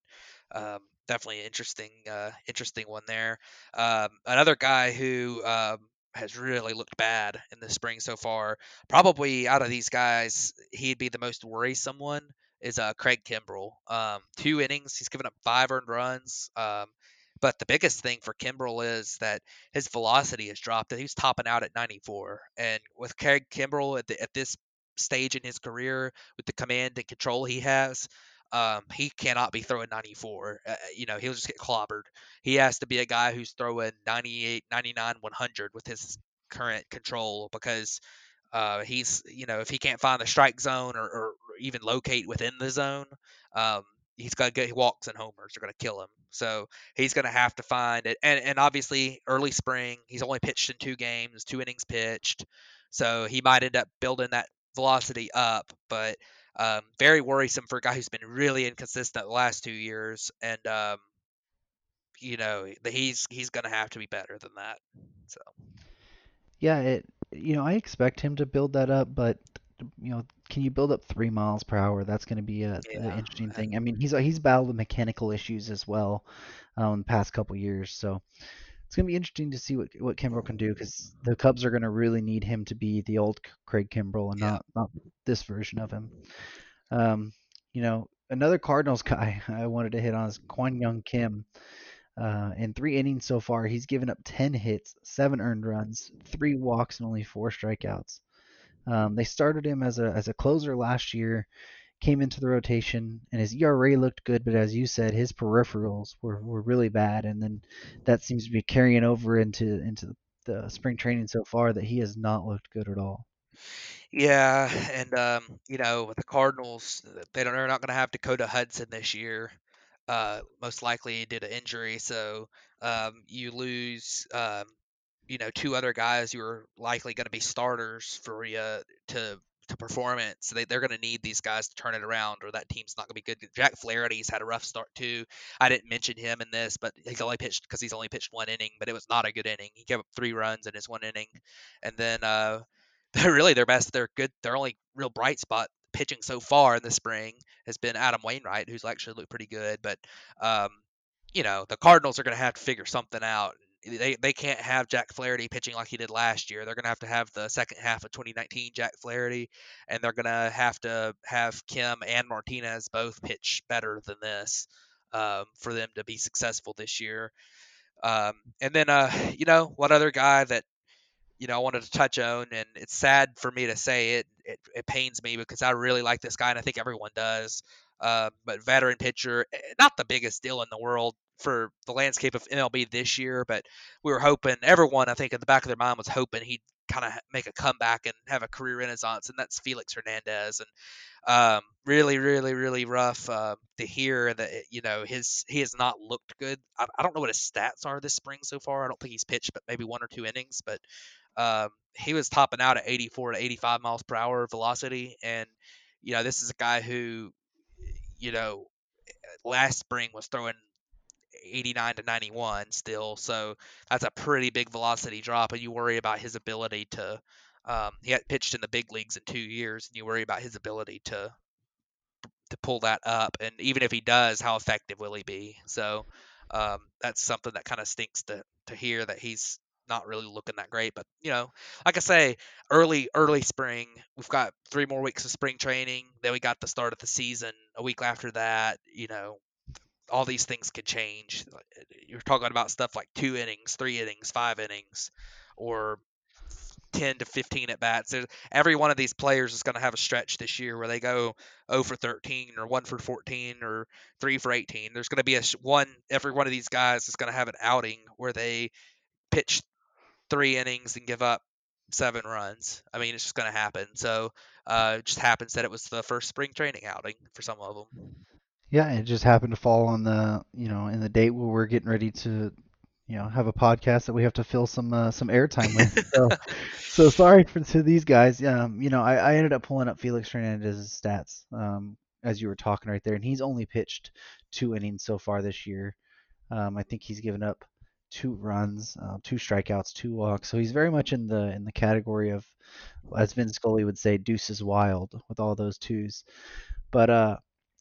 um, definitely interesting, uh, interesting one there. Um, another guy who um, has really looked bad in the spring so far. Probably out of these guys, he'd be the most worrisome one. Is uh, Craig Kimbrel. Um, two innings, he's given up five earned runs. But the biggest thing for Kimbrel is that his velocity has dropped. He's topping out at 94, and with Craig Kimbrel at, the, at this stage in his career, with the command and control he has, um, he cannot be throwing 94. Uh, you know, he'll just get clobbered. He has to be a guy who's throwing 98, 99, 100 with his current control because uh, he's, you know, if he can't find the strike zone or, or even locate within the zone, um, he's got to get walks and homers are going to kill him. So he's going to have to find it. And, and obviously, early spring, he's only pitched in two games, two innings pitched. So he might end up building that velocity up. But um, very worrisome for a guy who's been really inconsistent the last two years. And, um, you know, he's he's going to have to be better than that. So. Yeah, it. You know, I expect him to build that up, but you know, can you build up three miles per hour? That's going to be a, yeah. an interesting thing. I mean, he's he's battled the mechanical issues as well um, the past couple years, so it's going to be interesting to see what what Kimbrel can do because the Cubs are going to really need him to be the old Craig Kimbrel and yeah. not not this version of him. Um, you know, another Cardinals guy I wanted to hit on is Kwang Hyun Kim. Uh, in three innings so far, he's given up 10 hits, seven earned runs, three walks, and only four strikeouts. Um, they started him as a as a closer last year, came into the rotation, and his ERA looked good, but as you said, his peripherals were, were really bad, and then that seems to be carrying over into into the, spring training so far that he has not looked good at all. Yeah, and um, you know, with the Cardinals, they don't, they're not going to have Dakota Hudson this year. Uh, most likely due to injury, so um, you lose um, you know two other guys who are likely going to be starters for you to to perform it. So they, they're going to need these guys to turn it around, or that team's not going to be good. Jack Flaherty's had a rough start too. I didn't mention him in this, but he's only pitched because he's only pitched one inning, but it was not a good inning. He gave up three runs in his one inning, and then uh, they're really their best. They're good. Their only real bright spot pitching so far in the spring has been Adam Wainwright, who's actually looked pretty good. But um, you know, the Cardinals are going to have to figure something out they they can't have Jack Flaherty pitching like he did last year. They're going to have to have the second half of 2019 Jack Flaherty, and they're going to have to have Kim and Martinez both pitch better than this um, for them to be successful this year. Um, and then, uh, you know, one other guy that you know I wanted to touch on, and it's sad for me to say it, it, it pains me because I really like this guy, and I think everyone does. Uh, but veteran pitcher, eh, not the biggest deal in the world for the landscape of MLB this year, but we were hoping everyone, I think, in the back of their mind was hoping he'd kind of make a comeback and have a career renaissance, and that's Felix Hernandez. And um, really, really, really rough uh, to hear that you know his he has not looked good. I, I, don't know what his stats are this spring so far. I don't think he's pitched, but maybe one or two innings. But um, he was topping out at 84 to 85 miles per hour velocity, and you know this is a guy who you know last spring was throwing 89 to 91 still. So that's a pretty big velocity drop, and you worry about his ability to. Um, he had pitched in the big leagues in two years, and you worry about his ability to to pull that up. And even if he does, how effective will he be? So um, that's something that kind of stinks to to hear that he's not really looking that great. But you know, like I say, early early spring, we've got three more weeks of spring training. Then we got the start of the season a week after that. You know, all these things could change. You're talking about stuff like two innings, three innings, five innings, or 10 to 15 at bats. Every one of these players is going to have a stretch this year where they go 0 for 13 or 1 for 14 or 3 for 18. There's going to be a one every one of these guys is going to have an outing where they pitch 3 innings and give up 7 runs. I mean, it's just going to happen. So, uh, it just happens that it was the first spring training outing for some of them. Yeah, it just happened to fall on the, you know, in the date where we're getting ready to, you know, have a podcast that we have to fill some uh, some airtime with. So, so sorry for to these guys. Um, you know, I, I ended up pulling up Felix Hernandez's stats um, as you were talking right there, and he's only pitched two innings so far this year. Um, I think he's given up two runs, uh, two strikeouts, two walks. So he's very much in the in the category of, as Vin Scully would say, deuces wild with all those twos. But uh,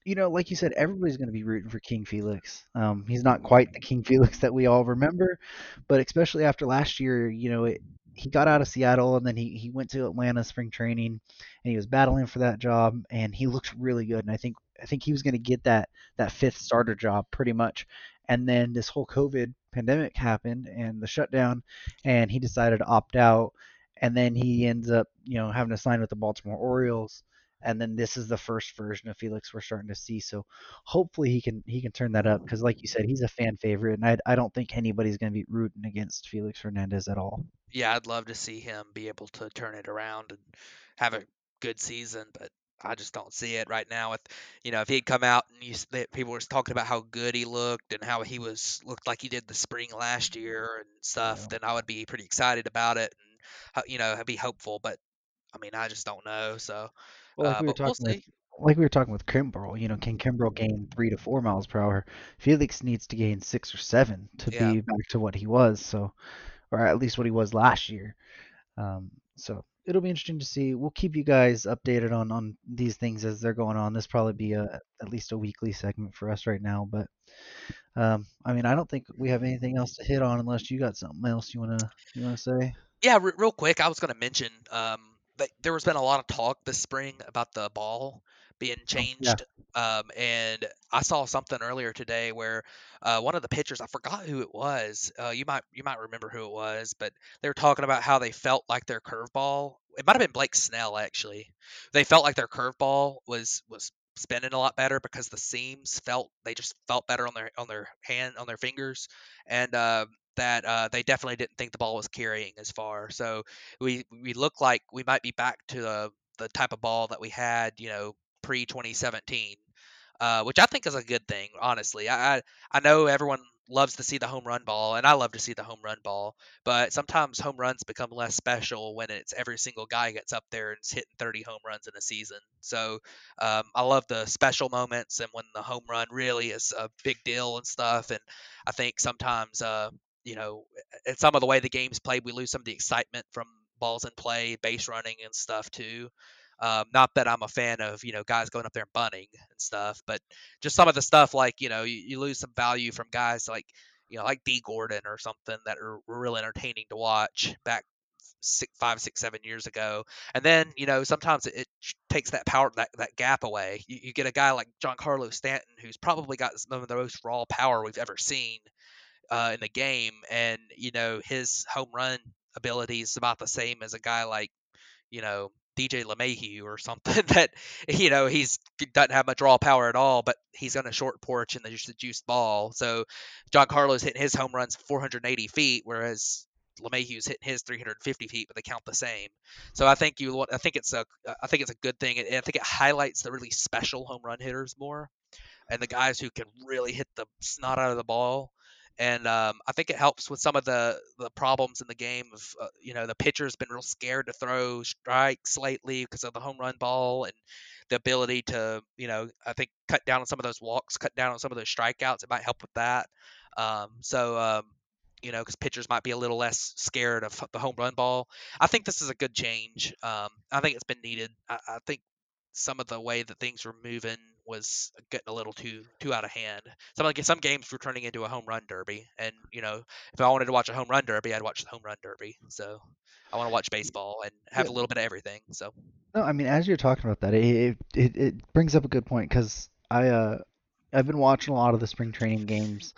you know, like you said, everybody's going to be rooting for King Felix. Um, he's not quite the King Felix that we all remember, but especially after last year, you know, it, he got out of Seattle and then he, he went to Atlanta spring training and he was battling for that job and he looks really good. And I think I think he was going to get that that fifth starter job pretty much. And then this whole COVID pandemic happened and the shutdown, and he decided to opt out. And then he ends up, you know, having to sign with the Baltimore Orioles and then this is the first version of Felix we're starting to see. So hopefully he can he can turn that up because, like you said, he's a fan favorite, and I I don't think anybody's going to be rooting against Felix Hernandez at all. Yeah, I'd love to see him be able to turn it around and have a good season, but I just don't see it right now. With you know, if he'd come out and you, people were talking about how good he looked and how he was looked like he did the spring last year and stuff, yeah. then I would be pretty excited about it and you know, I'd be hopeful. But I mean, I just don't know. So well, like uh, we were talking we'll with, like we were talking with Kimbrel, you know, can Kimbrel gain three to four miles per hour? Felix needs to gain six or seven to yeah. be back to what he was. So, or at least what he was last year. Um, so it'll be interesting to see. We'll keep you guys updated on on these things as they're going on. This probably be a at least a weekly segment for us right now. But um, I mean, I don't think we have anything else to hit on unless you got something else you wanna you wanna say. Yeah, r- real quick, I was gonna mention. Um, there has been a lot of talk this spring about the ball being changed. Oh, yeah. um, and I saw something earlier today where uh, one of the pitchers, I forgot who it was. Uh, you might you might remember who it was, but they were talking about how they felt like their curveball. It might have been Blake Snell actually. They felt like their curveball was was spinning a lot better because the seams felt they just felt better on their on their hand on their fingers, and uh, that uh, they definitely didn't think the ball was carrying as far. So we we look like we might be back to the the type of ball that we had, you know, pre 2017, uh, which I think is a good thing. Honestly, I I know everyone loves to see the home run ball, and I love to see the home run ball. But sometimes home runs become less special when it's every single guy gets up there and is hitting 30 home runs in a season. So um, I love the special moments and when the home run really is a big deal and stuff. And I think sometimes, uh, you know, in some of the way the game's played, we lose some of the excitement from balls in play, base running and stuff too. Um, not that I'm a fan of you know guys going up there and bunting and stuff, but just some of the stuff like you know you, you lose some value from guys like you know like Dee Gordon or something that are, were entertaining to watch back six, five, six, seven years ago. And then you know sometimes it, it takes that power that that gap away. You, you get a guy like Giancarlo Stanton who's probably got some of the most raw power we've ever seen uh, in the game, and you know his home run ability is about the same as a guy like you know DJ LeMahieu or something that you know he's doesn't have much raw power at all, but he's on a short porch and there's a juiced ball. So Giancarlo's hitting his home runs 480 feet, whereas LeMahieu's hitting his 350 feet, but they count the same. So I think you I think it's a I think it's a good thing. I think it highlights the really special home run hitters more, and the guys who can really hit the snot out of the ball and um, I think it helps with some of the the problems in the game of uh, you know the pitcher's been real scared to throw strikes lately because of the home run ball and the ability to you know I think cut down on some of those walks, cut down on some of those strikeouts. It might help with that. Um, so um, you know because pitchers might be a little less scared of the home run ball. I think this is a good change. Um, I think it's been needed. I, I think some of the way that things were moving was getting a little too too out of hand. Some like some games were turning into a home run derby, and you know if I wanted to watch a home run derby, I'd watch the home run derby. So I want to watch baseball and have yeah. a little bit of everything. So no, I mean as you're talking about that, it it, it brings up a good point because I uh I've been watching a lot of the spring training games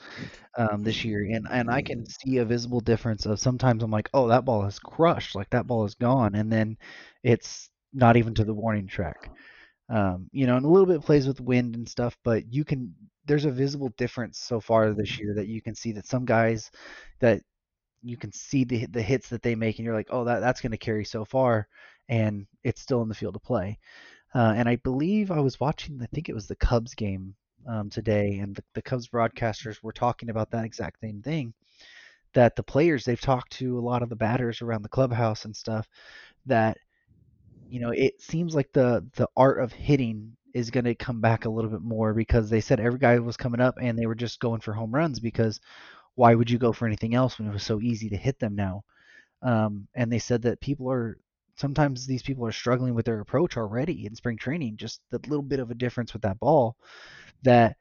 um, this year, and and I can see a visible difference of sometimes I'm like, oh, that ball is crushed, like that ball is gone, and then it's not even to the warning track. Um, you know, and a little bit plays with wind and stuff, but you can there's a visible difference so far this year that you can see that some guys that you can see the the hits that they make and you're like, "Oh, that that's going to carry so far." And it's still in the field of play. Uh, and I believe I was watching, I think it was the Cubs game um, today, and the, the Cubs broadcasters were talking about that exact same thing. That the players, they've talked to a lot of the batters around the clubhouse and stuff, that you know, it seems like the the art of hitting is going to come back a little bit more because they said every guy was coming up and they were just going for home runs because why would you go for anything else when it was so easy to hit them now? Um, and they said that people are sometimes these people are struggling with their approach already in spring training, just the little bit of a difference with that ball that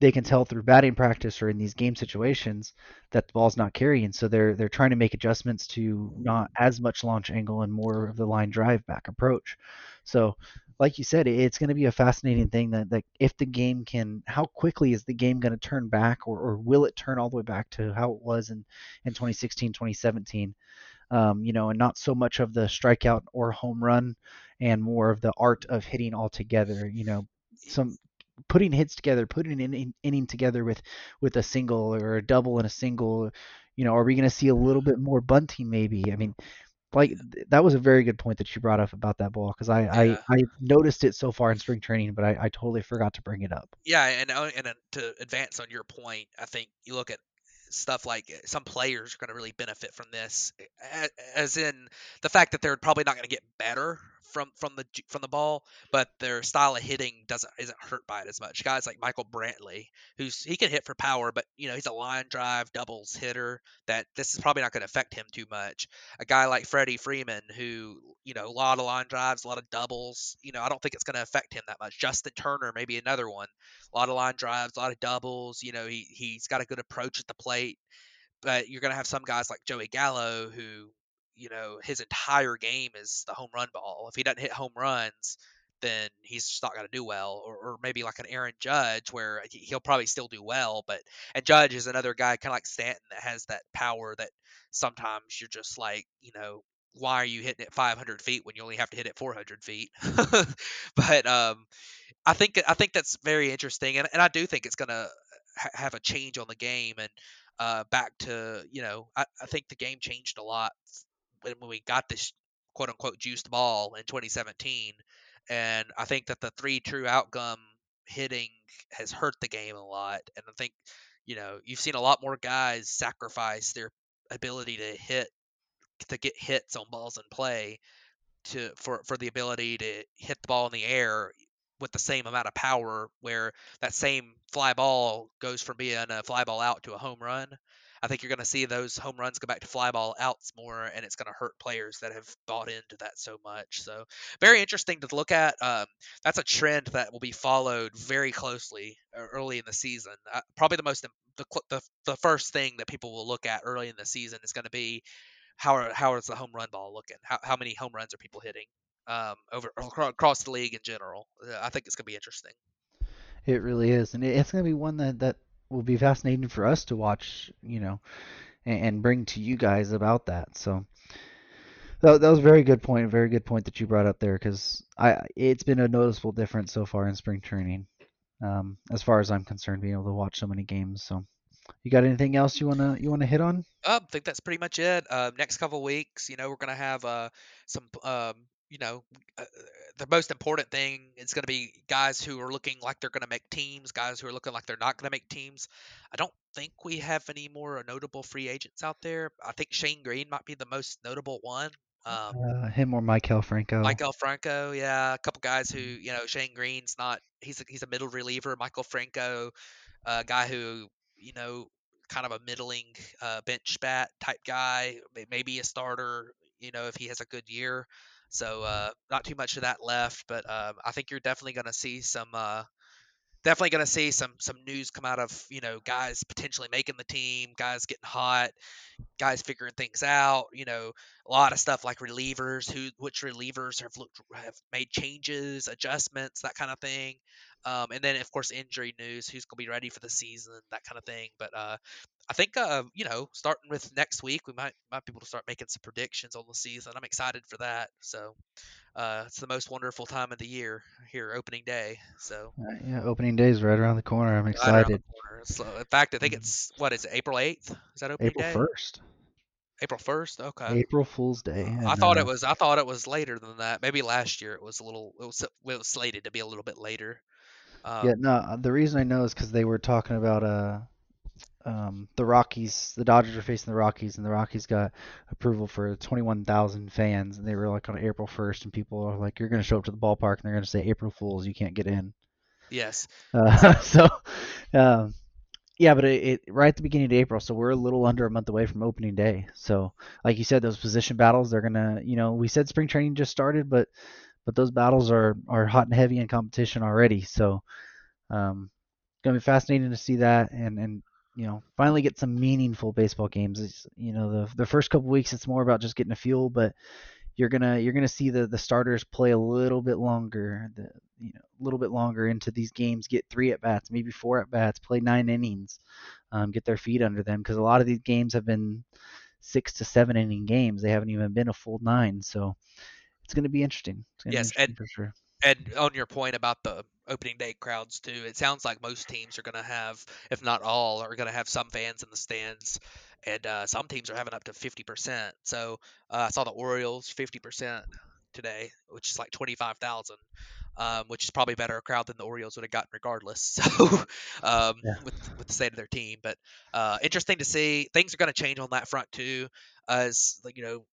they can tell through batting practice or in these game situations that the ball's not carrying. So they're they're trying to make adjustments to not as much launch angle and more of the line drive back approach. So like you said, it's going to be a fascinating thing that, that if the game can, how quickly is the game going to turn back or, or will it turn all the way back to how it was in, in 2016, 2017? Um, you know, and not so much of the strikeout or home run and more of the art of hitting all together. You know, some putting hits together, putting an in, inning together with with a single or a double and a single. You know, are we going to see a little bit more bunting? Maybe. I mean, like that was a very good point that you brought up about that ball because I, yeah. I I noticed it so far in spring training, but I, I totally forgot to bring it up. Yeah, and uh, and to advance on your point, I think you look at stuff like eh, some players are going to really benefit from this, as in the fact that they're probably not going to get better from from the from the ball, but their style of hitting doesn't isn't hurt by it as much. Guys like Michael Brantley, who's he can hit for power, but you know he's a line drive doubles hitter. That this is probably not going to affect him too much. A guy like Freddie Freeman, who you know a lot of line drives, a lot of doubles. You know I don't think it's going to affect him that much. Justin Turner, maybe another one. A lot of line drives, a lot of doubles. You know he he's got a good approach at the plate but you're going to have some guys like Joey Gallo who you know his entire game is the home run ball. If he doesn't hit home runs, then he's just not going to do well. Or, or, maybe like an Aaron Judge, where he'll probably still do well, but and Judge is another guy kind of like Stanton that has that power that sometimes you're just like, you know, why are you hitting it 500 feet when you only have to hit it 400 feet? but um, I think I think that's very interesting, and, and I do think it's going to ha- have a change on the game and. Uh, back to you know, I, I think the game changed a lot when we got this quote unquote juiced ball in 2017. And I think that the three true outcome hitting has hurt the game a lot. And I think, you know, you've seen a lot more guys sacrifice their ability to hit to get hits on balls in play to for for the ability to hit the ball in the air with the same amount of power where that same fly ball goes from being a fly ball out to a home run. I think you're going to see those home runs go back to fly ball outs more, and it's going to hurt players that have bought into that so much. So, very interesting to look at. Um, that's a trend that will be followed very closely uh, early in the season. Uh, probably the most the, the the first thing that people will look at early in the season is going to be how are, how is the home run ball looking? How how many home runs are people hitting? Um, over across the league in general. Uh, I think it's going to be interesting. It really is, and it's going to be one that that will be fascinating for us to watch, you know, and, and bring to you guys about that. So that, that was a very good point, very good point that you brought up there because I it's been a noticeable difference so far in spring training, um, as far as I'm concerned, being able to watch so many games. So. You got anything else you wanna you wanna hit on? I think that's pretty much it. Uh, next couple weeks, you know, we're gonna have uh, some um, you know, uh, the most important thing is going to be guys who are looking like they're going to make teams, guys who are looking like they're not going to make teams. I don't think we have any more notable free agents out there. I think Shane Greene might be the most notable one. Um, uh, him or Maikel Franco. Maikel Franco, yeah, a couple guys who you know Shane Greene's not he's a, he's a middle reliever. Maikel Franco, a guy who you know kind of a middling uh, bench bat type guy, maybe a starter. You know if he has a good year. So uh, not too much of that left, but um, I think you're definitely going to see some. Uh, definitely going to see some some news come out of you know guys potentially making the team, guys getting hot, guys figuring things out. You know, a lot of stuff like relievers, who which relievers have looked have made changes, adjustments, that kind of thing. Um, and then of course injury news, who's going to be ready for the season, that kind of thing. But uh, I think uh, you know, starting with next week, we might might be able to start making some predictions on the season. I'm excited for that. So uh, it's the most wonderful time of the year here, opening day. So uh, yeah, opening day is right around the corner. I'm excited. Corner. So in fact, I think mm-hmm. it's what is it, April 8th? Is that opening April day? April 1st. April 1st. Okay. April Fool's Day. And, I thought uh, it was. I thought it was later than that. Maybe last year it was a little. It was, it was slated to be a little bit later. Um, yeah. No. The reason I know is because they were talking about uh um, the Rockies, the Dodgers are facing the Rockies, and the Rockies got approval for 21,000 fans, and they were like on April 1st, and people are like, "You're going to show up to the ballpark, and they're going to say April Fools, you can't get in." Yes. Uh, so, um, yeah, but it, it, right at the beginning of April, so we're a little under a month away from opening day. So, like you said, those position battles, they're gonna, you know, we said spring training just started, but but those battles are are hot and heavy in competition already. So, um, gonna be fascinating to see that, and and you know finally get some meaningful baseball games. It's, you know the the first couple weeks it's more about just getting a feel, but you're gonna you're gonna see the the starters play a little bit longer, the you know a little bit longer into these games, get three at bats, maybe four at bats, play nine innings, um, get their feet under them because a lot of these games have been six to seven inning games. They haven't even been a full nine, so it's going to be interesting. yes, be interesting and, for sure. And on your point about the opening day crowds too. It sounds like most teams are going to have, if not all, are going to have some fans in the stands, and uh, some teams are having up to 50%. So uh, I saw the Orioles 50% today, which is like 25,000. Um, which is probably better crowd than the Orioles would have gotten regardless. So, um, yeah. with with the state of their team, but uh, interesting to see. Things are going to change on that front too, as you know,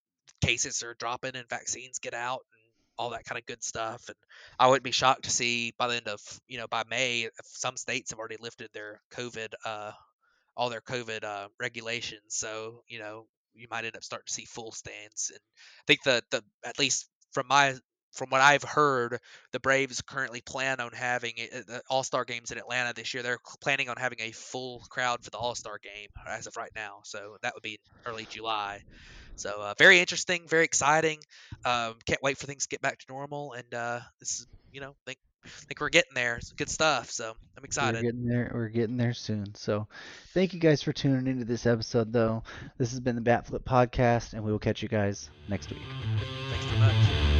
cases are dropping and vaccines get out, and all that kind of good stuff. And I wouldn't be shocked to see by the end of you know by May, some states have already lifted their COVID, uh, all their COVID uh, regulations. So you know you might end up starting to see full stands. And I think the the at least from my from what I've heard, the Braves currently plan on having the All Star games in Atlanta this year. They're planning on having a full crowd for the All Star game as of right now. So that would be early July. So uh, very interesting, very exciting. Um, can't wait for things to get back to normal. And uh, this is, you know, think think we're getting there. It's good stuff. So I'm excited. We're getting there. We're getting there soon. So thank you guys for tuning into this episode. Though this has been the Bat Flip Podcast, and we will catch you guys next week. Thanks very much.